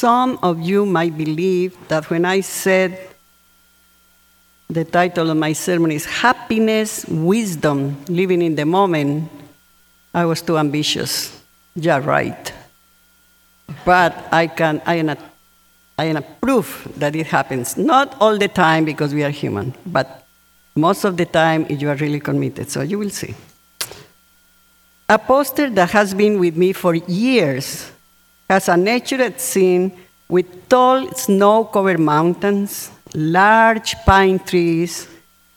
some of you might believe that when I said the title of my sermon is Happiness, Wisdom, Living in the Moment, I was too ambitious. Yeah, right. But I can, I am, a, I am a proof that it happens. Not all the time because we are human, but most of the time if you are really committed. So you will see. A poster that has been with me for years has a nature scene with tall snow covered mountains, large pine trees,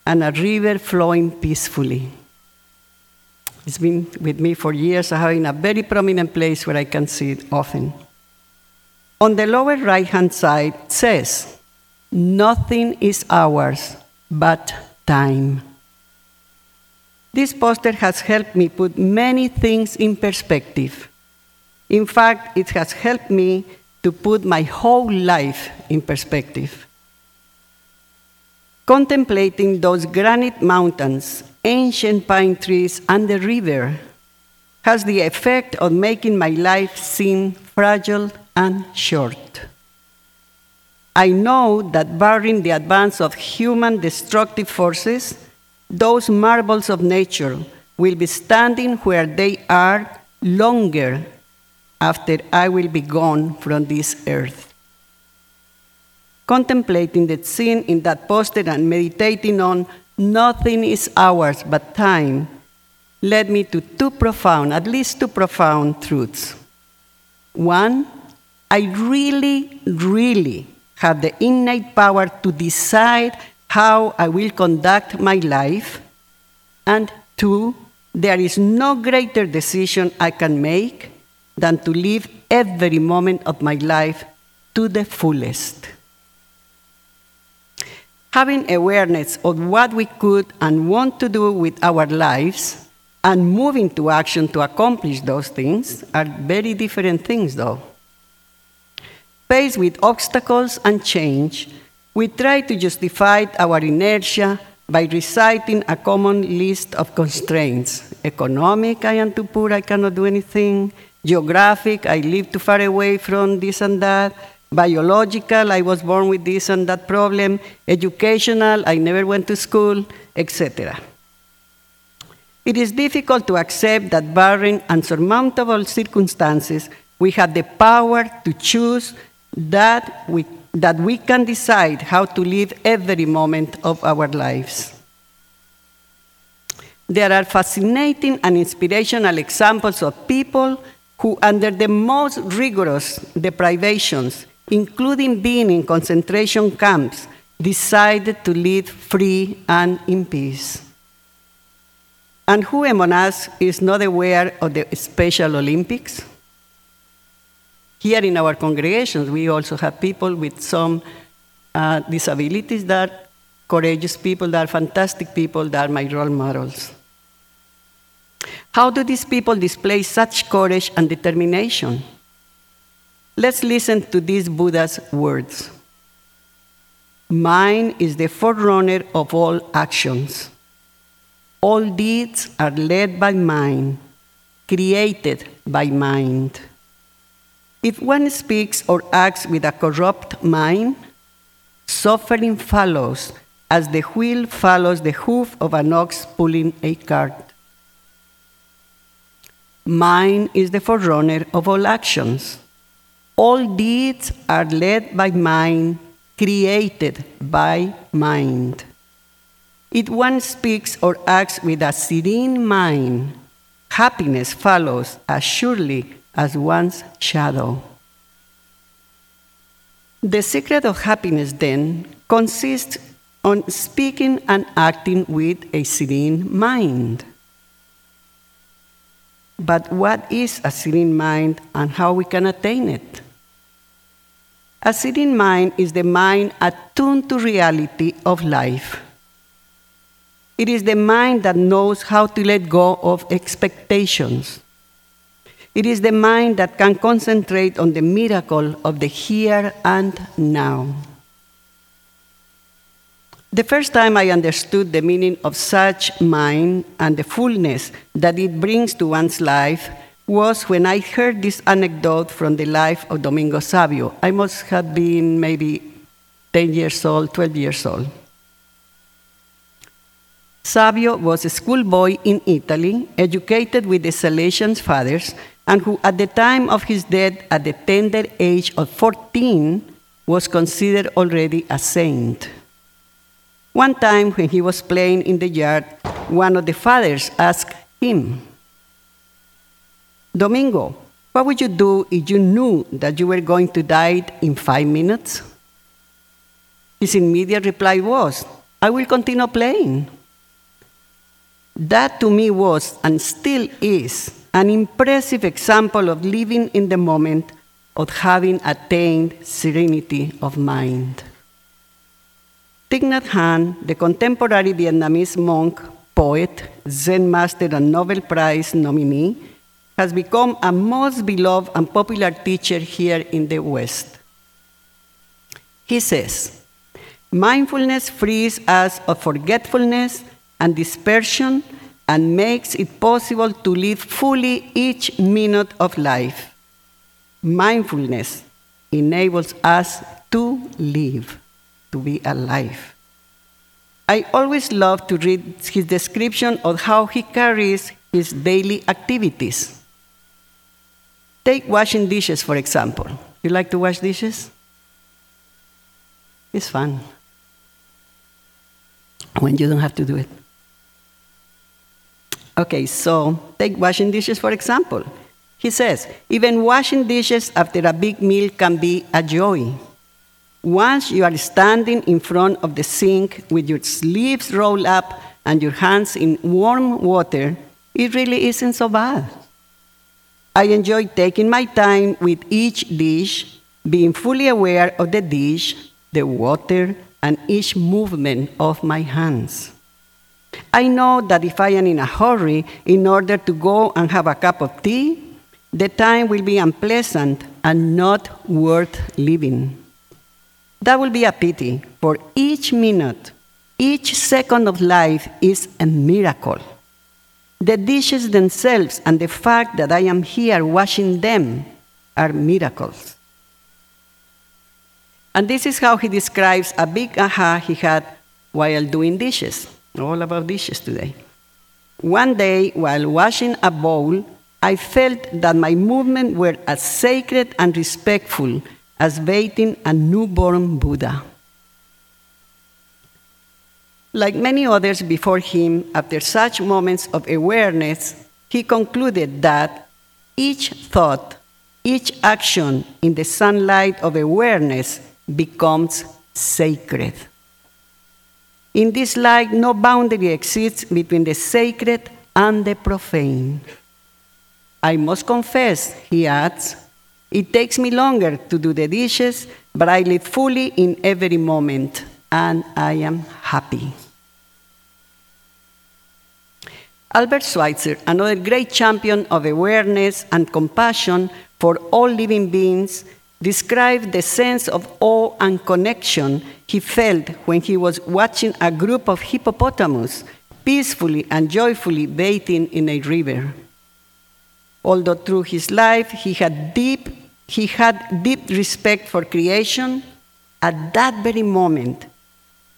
and a river flowing peacefully. It's been with me for years. I have in a very prominent place where I can see it often. On the lower right hand side says, Nothing is ours but time. This poster has helped me put many things in perspective. In fact, it has helped me to put my whole life in perspective. Contemplating those granite mountains, ancient pine trees, and the river has the effect of making my life seem fragile and short. I know that barring the advance of human destructive forces, those marvels of nature will be standing where they are longer after I will be gone from this earth. Contemplating the scene in that poster and meditating on nothing is ours but time led me to two profound, at least two profound truths. One, I really, really have the innate power to decide how I will conduct my life. And two, there is no greater decision I can make than to live every moment of my life to the fullest. Having awareness of what we could and want to do with our lives and moving to action to accomplish those things are very different things, though. Faced with obstacles and change, we try to justify our inertia by reciting a common list of constraints. Economic, I am too poor, I cannot do anything. Geographic, I live too far away from this and that. Biological, I was born with this and that problem. Educational, I never went to school, etc. It is difficult to accept that barring unsurmountable circumstances, we have the power to choose that we, that we can decide how to live every moment of our lives. There are fascinating and inspirational examples of people who, under the most rigorous deprivations, including being in concentration camps, decided to live free and in peace. And who among us is not aware of the Special Olympics? Here in our congregations, we also have people with some uh, disabilities that courageous people, that are fantastic people, that are my role models. How do these people display such courage and determination? Let's listen to these Buddha's words. Mind is the forerunner of all actions. All deeds are led by mind, created by mind. If one speaks or acts with a corrupt mind, suffering follows as the wheel follows the hoof of an ox pulling a cart. Mind is the forerunner of all actions. All deeds are led by mind, created by mind. If one speaks or acts with a serene mind, happiness follows as surely as one's shadow. The secret of happiness, then, consists on speaking and acting with a serene mind. But what is a serene mind and how we can attain it? A serene mind is the mind attuned to reality of life. It is the mind that knows how to let go of expectations. It is the mind that can concentrate on the miracle of the here and now. The first time I understood the meaning of such mind and the fullness that it brings to one's life was when I heard this anecdote from the life of Domingo Savio. I must have been maybe 10 years old, 12 years old. Savio was a schoolboy in Italy, educated with the Salesian fathers, and who, at the time of his death, at the tender age of 14, was considered already a saint. One time, when he was playing in the yard, one of the fathers asked him, Domingo, what would you do if you knew that you were going to die in five minutes? His immediate reply was, I will continue playing. That to me was, and still is, an impressive example of living in the moment, of having attained serenity of mind. Thich Nhat Hanh, the contemporary Vietnamese monk, poet, Zen master, and Nobel Prize nominee, has become a most beloved and popular teacher here in the West. He says, Mindfulness frees us of forgetfulness and dispersion and makes it possible to live fully each minute of life. Mindfulness enables us to live, to be alive. I always love to read his description of how he carries his daily activities. Take washing dishes, for example. You like to wash dishes? It's fun when you don't have to do it. Okay, so take washing dishes for example. He says, even washing dishes after a big meal can be a joy. Once you are standing in front of the sink with your sleeves rolled up and your hands in warm water, it really isn't so bad. I enjoy taking my time with each dish, being fully aware of the dish, the water, and each movement of my hands. I know that if I am in a hurry in order to go and have a cup of tea, the time will be unpleasant and not worth living. That will be a pity, for each minute, each second of life is a miracle. The dishes themselves and the fact that I am here washing them are miracles. And this is how he describes a big aha he had while doing dishes. All about dishes today. One day, while washing a bowl, I felt that my movements were as sacred and respectful as bathing a newborn Buddha. Like many others before him, after such moments of awareness, he concluded that each thought, each action in the sunlight of awareness becomes sacred. In this light, no boundary exists between the sacred and the profane. I must confess, he adds, it takes me longer to do the dishes, but I live fully in every moment, and I am happy. Albert Schweitzer, another great champion of awareness and compassion for all living beings, described the sense of awe and connection he felt when he was watching a group of hippopotamus peacefully and joyfully bathing in a river. Although through his life he had deep, he had deep respect for creation, at that very moment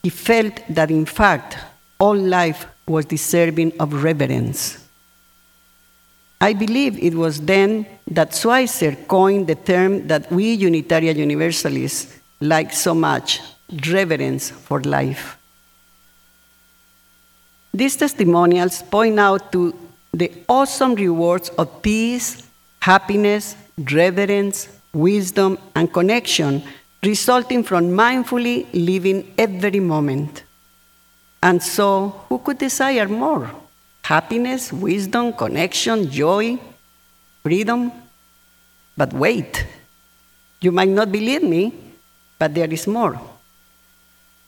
he felt that in fact all life was deserving of reverence. I believe it was then that Schweitzer coined the term that we Unitarian Universalists like so much reverence for life. These testimonials point out to the awesome rewards of peace, happiness, reverence, wisdom, and connection resulting from mindfully living every moment. And so, who could desire more? happiness, wisdom, connection, joy, freedom. But wait, you might not believe me, but there is more.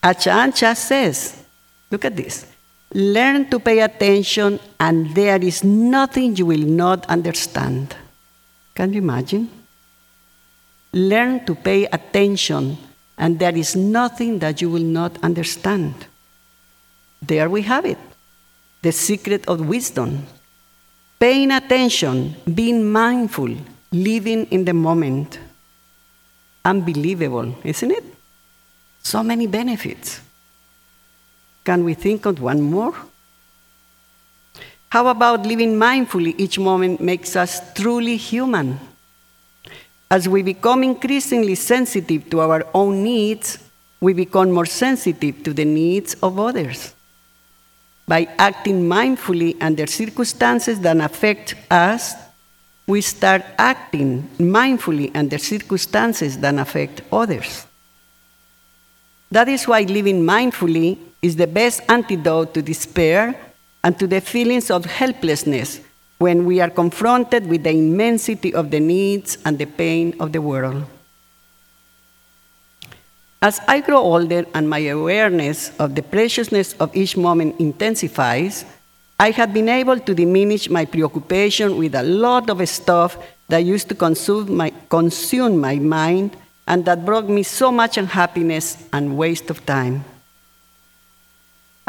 Ajahn Chah says, look at this. Learn to pay attention, and there is nothing you will not understand. Can you imagine? Learn to pay attention, and there is nothing that you will not understand. There we have it the secret of wisdom. paying attention, being mindful, living in the moment. Unbelievable, isn't it? So many benefits. Can we think of one more? How about living mindfully each moment makes us truly human? As we become increasingly sensitive to our own needs, we become more sensitive to the needs of others. By acting mindfully under circumstances that affect us, we start acting mindfully under circumstances that affect others. That is why living mindfully is the best antidote to despair and to the feelings of helplessness when we are confronted with the immensity of the needs and the pain of the world. As I grow older and my awareness of the preciousness of each moment intensifies, I have been able to diminish my preoccupation with a lot of stuff that used to consume my, consume my mind and that brought me so much unhappiness and waste of time.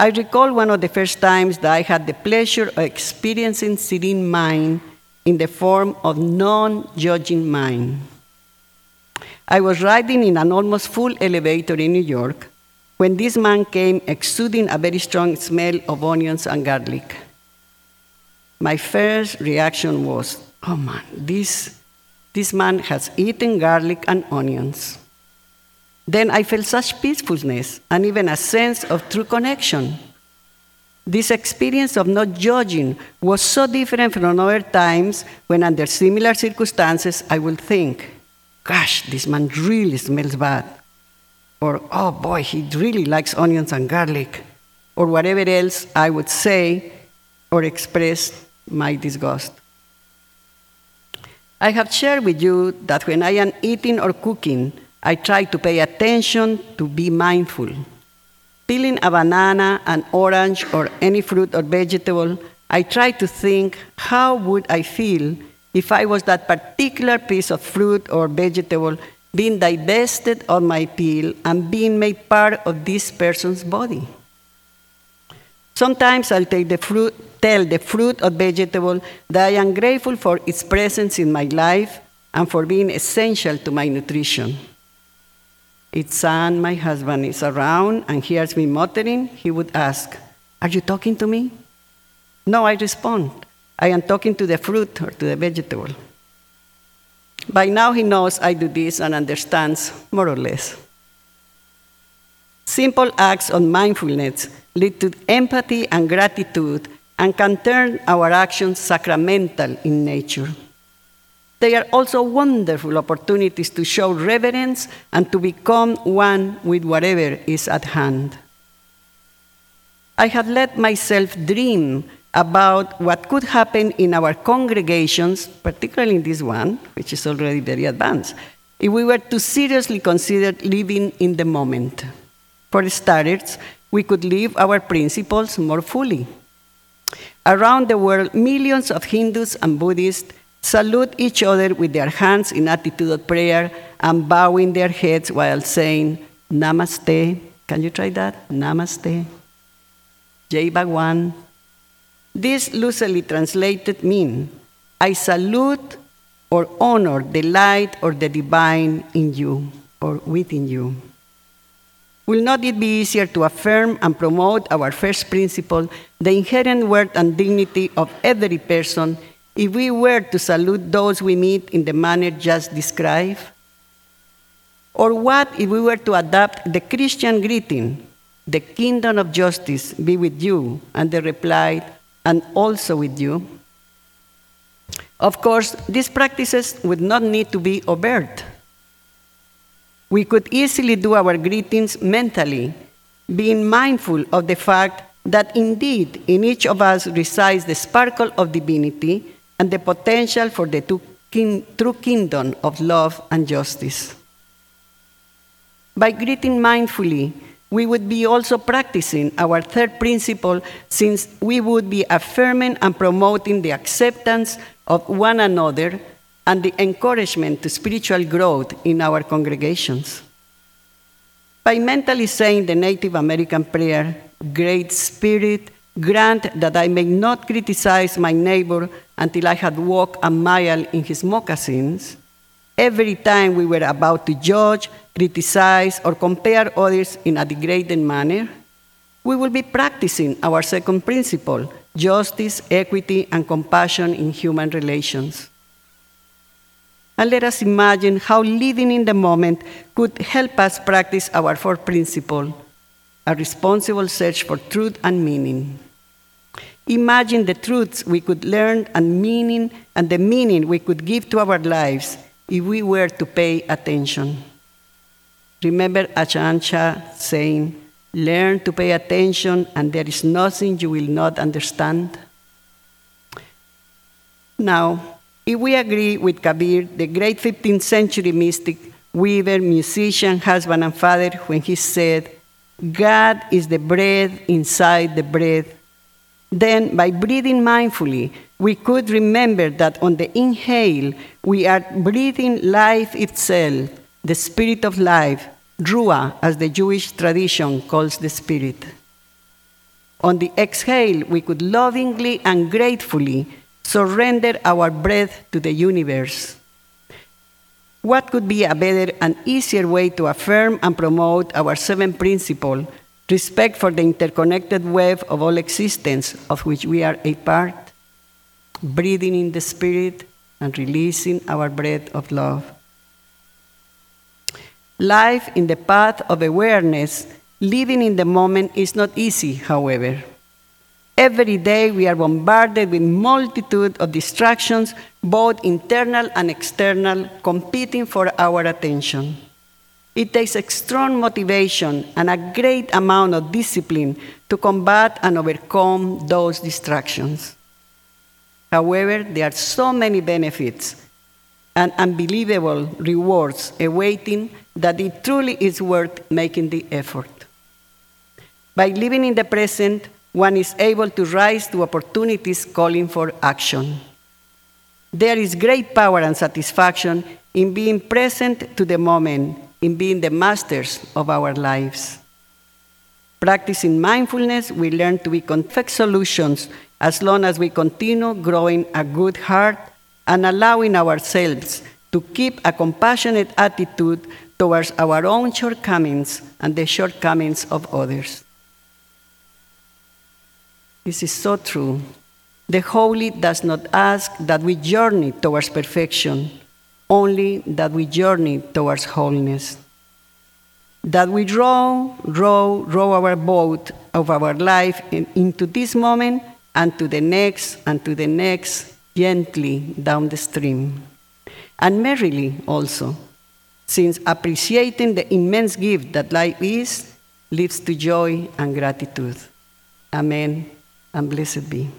I recall one of the first times that I had the pleasure of experiencing serene mind in the form of non judging mind. I was riding in an almost full elevator in New York when this man came exuding a very strong smell of onions and garlic. My first reaction was, oh man, this, this man has eaten garlic and onions. Then I felt such peacefulness and even a sense of true connection. This experience of not judging was so different from other times when, under similar circumstances, I would think, gosh, this man really smells bad. Or, oh boy, he really likes onions and garlic. Or whatever else I would say or express my disgust. I have shared with you that when I am eating or cooking, I try to pay attention to be mindful. Peeling a banana, an orange, or any fruit or vegetable, I try to think how would I feel if I was that particular piece of fruit or vegetable being divested of my peel and being made part of this person's body. Sometimes I'll take the fruit, tell the fruit or vegetable that I am grateful for its presence in my life and for being essential to my nutrition. Its son, my husband, is around and hears me muttering. He would ask, Are you talking to me? No, I respond, I am talking to the fruit or to the vegetable. By now, he knows I do this and understands more or less. Simple acts of mindfulness lead to empathy and gratitude and can turn our actions sacramental in nature. They are also wonderful opportunities to show reverence and to become one with whatever is at hand. I have let myself dream about what could happen in our congregations, particularly in this one, which is already very advanced, if we were to seriously consider living in the moment. For starters, we could live our principles more fully. Around the world, millions of Hindus and Buddhists salute each other with their hands in attitude of prayer and bowing their heads while saying, Namaste. Can you try that? Namaste. Jai Bhagwan. This loosely translated mean, I salute or honor the light or the divine in you or within you. Will not it be easier to affirm and promote our first principle, the inherent worth and dignity of every person, if we were to salute those we meet in the manner just described? Or what if we were to adopt the Christian greeting, the kingdom of justice be with you, and the reply, and also with you? Of course, these practices would not need to be overt. We could easily do our greetings mentally, being mindful of the fact that indeed in each of us resides the sparkle of divinity and the potential for the true kingdom of love and justice. By greeting mindfully, we would be also practicing our third principle since we would be affirming and promoting the acceptance of one another and the encouragement to spiritual growth in our congregations. By mentally saying the Native American prayer, Great Spirit, Grant that I may not criticize my neighbor until I had walked a mile in his moccasins. Every time we were about to judge, criticize, or compare others in a degrading manner, we will be practicing our second principle justice, equity, and compassion in human relations. And let us imagine how living in the moment could help us practice our fourth principle a responsible search for truth and meaning. Imagine the truths we could learn and meaning and the meaning we could give to our lives if we were to pay attention. Remember Ajahn Chah saying, Learn to pay attention, and there is nothing you will not understand. Now, if we agree with Kabir, the great 15th century mystic, weaver, musician, husband, and father, when he said, God is the bread inside the breath, then by breathing mindfully, we could remember that on the inhale, we are breathing life itself, the spirit of life, Ruah, as the Jewish tradition calls the Spirit. On the exhale, we could lovingly and gratefully surrender our breath to the universe. What could be a better and easier way to affirm and promote our seven principle, respect for the interconnected web of all existence of which we are a part, breathing in the Spirit and releasing our breath of love? Life in the path of awareness, living in the moment, is not easy, however. Every day we are bombarded with multitude of distractions, both internal and external, competing for our attention. It takes a strong motivation and a great amount of discipline to combat and overcome those distractions. However, there are so many benefits and unbelievable rewards awaiting that it truly is worth making the effort. By living in the present, one is able to rise to opportunities calling for action. There is great power and satisfaction in being present to the moment, in being the masters of our lives. Practicing mindfulness, we learn to be confect solutions as long as we continue growing a good heart and allowing ourselves to keep a compassionate attitude towards our own shortcomings and the shortcomings of others. This is so true. The holy does not ask that we journey towards perfection, only that we journey towards wholeness. That we row, row, row our boat of our life in, into this moment and to the next and to the next, gently down the stream. And merrily also since appreciating the immense gift that life is leads to joy and gratitude. Amen and blessed be.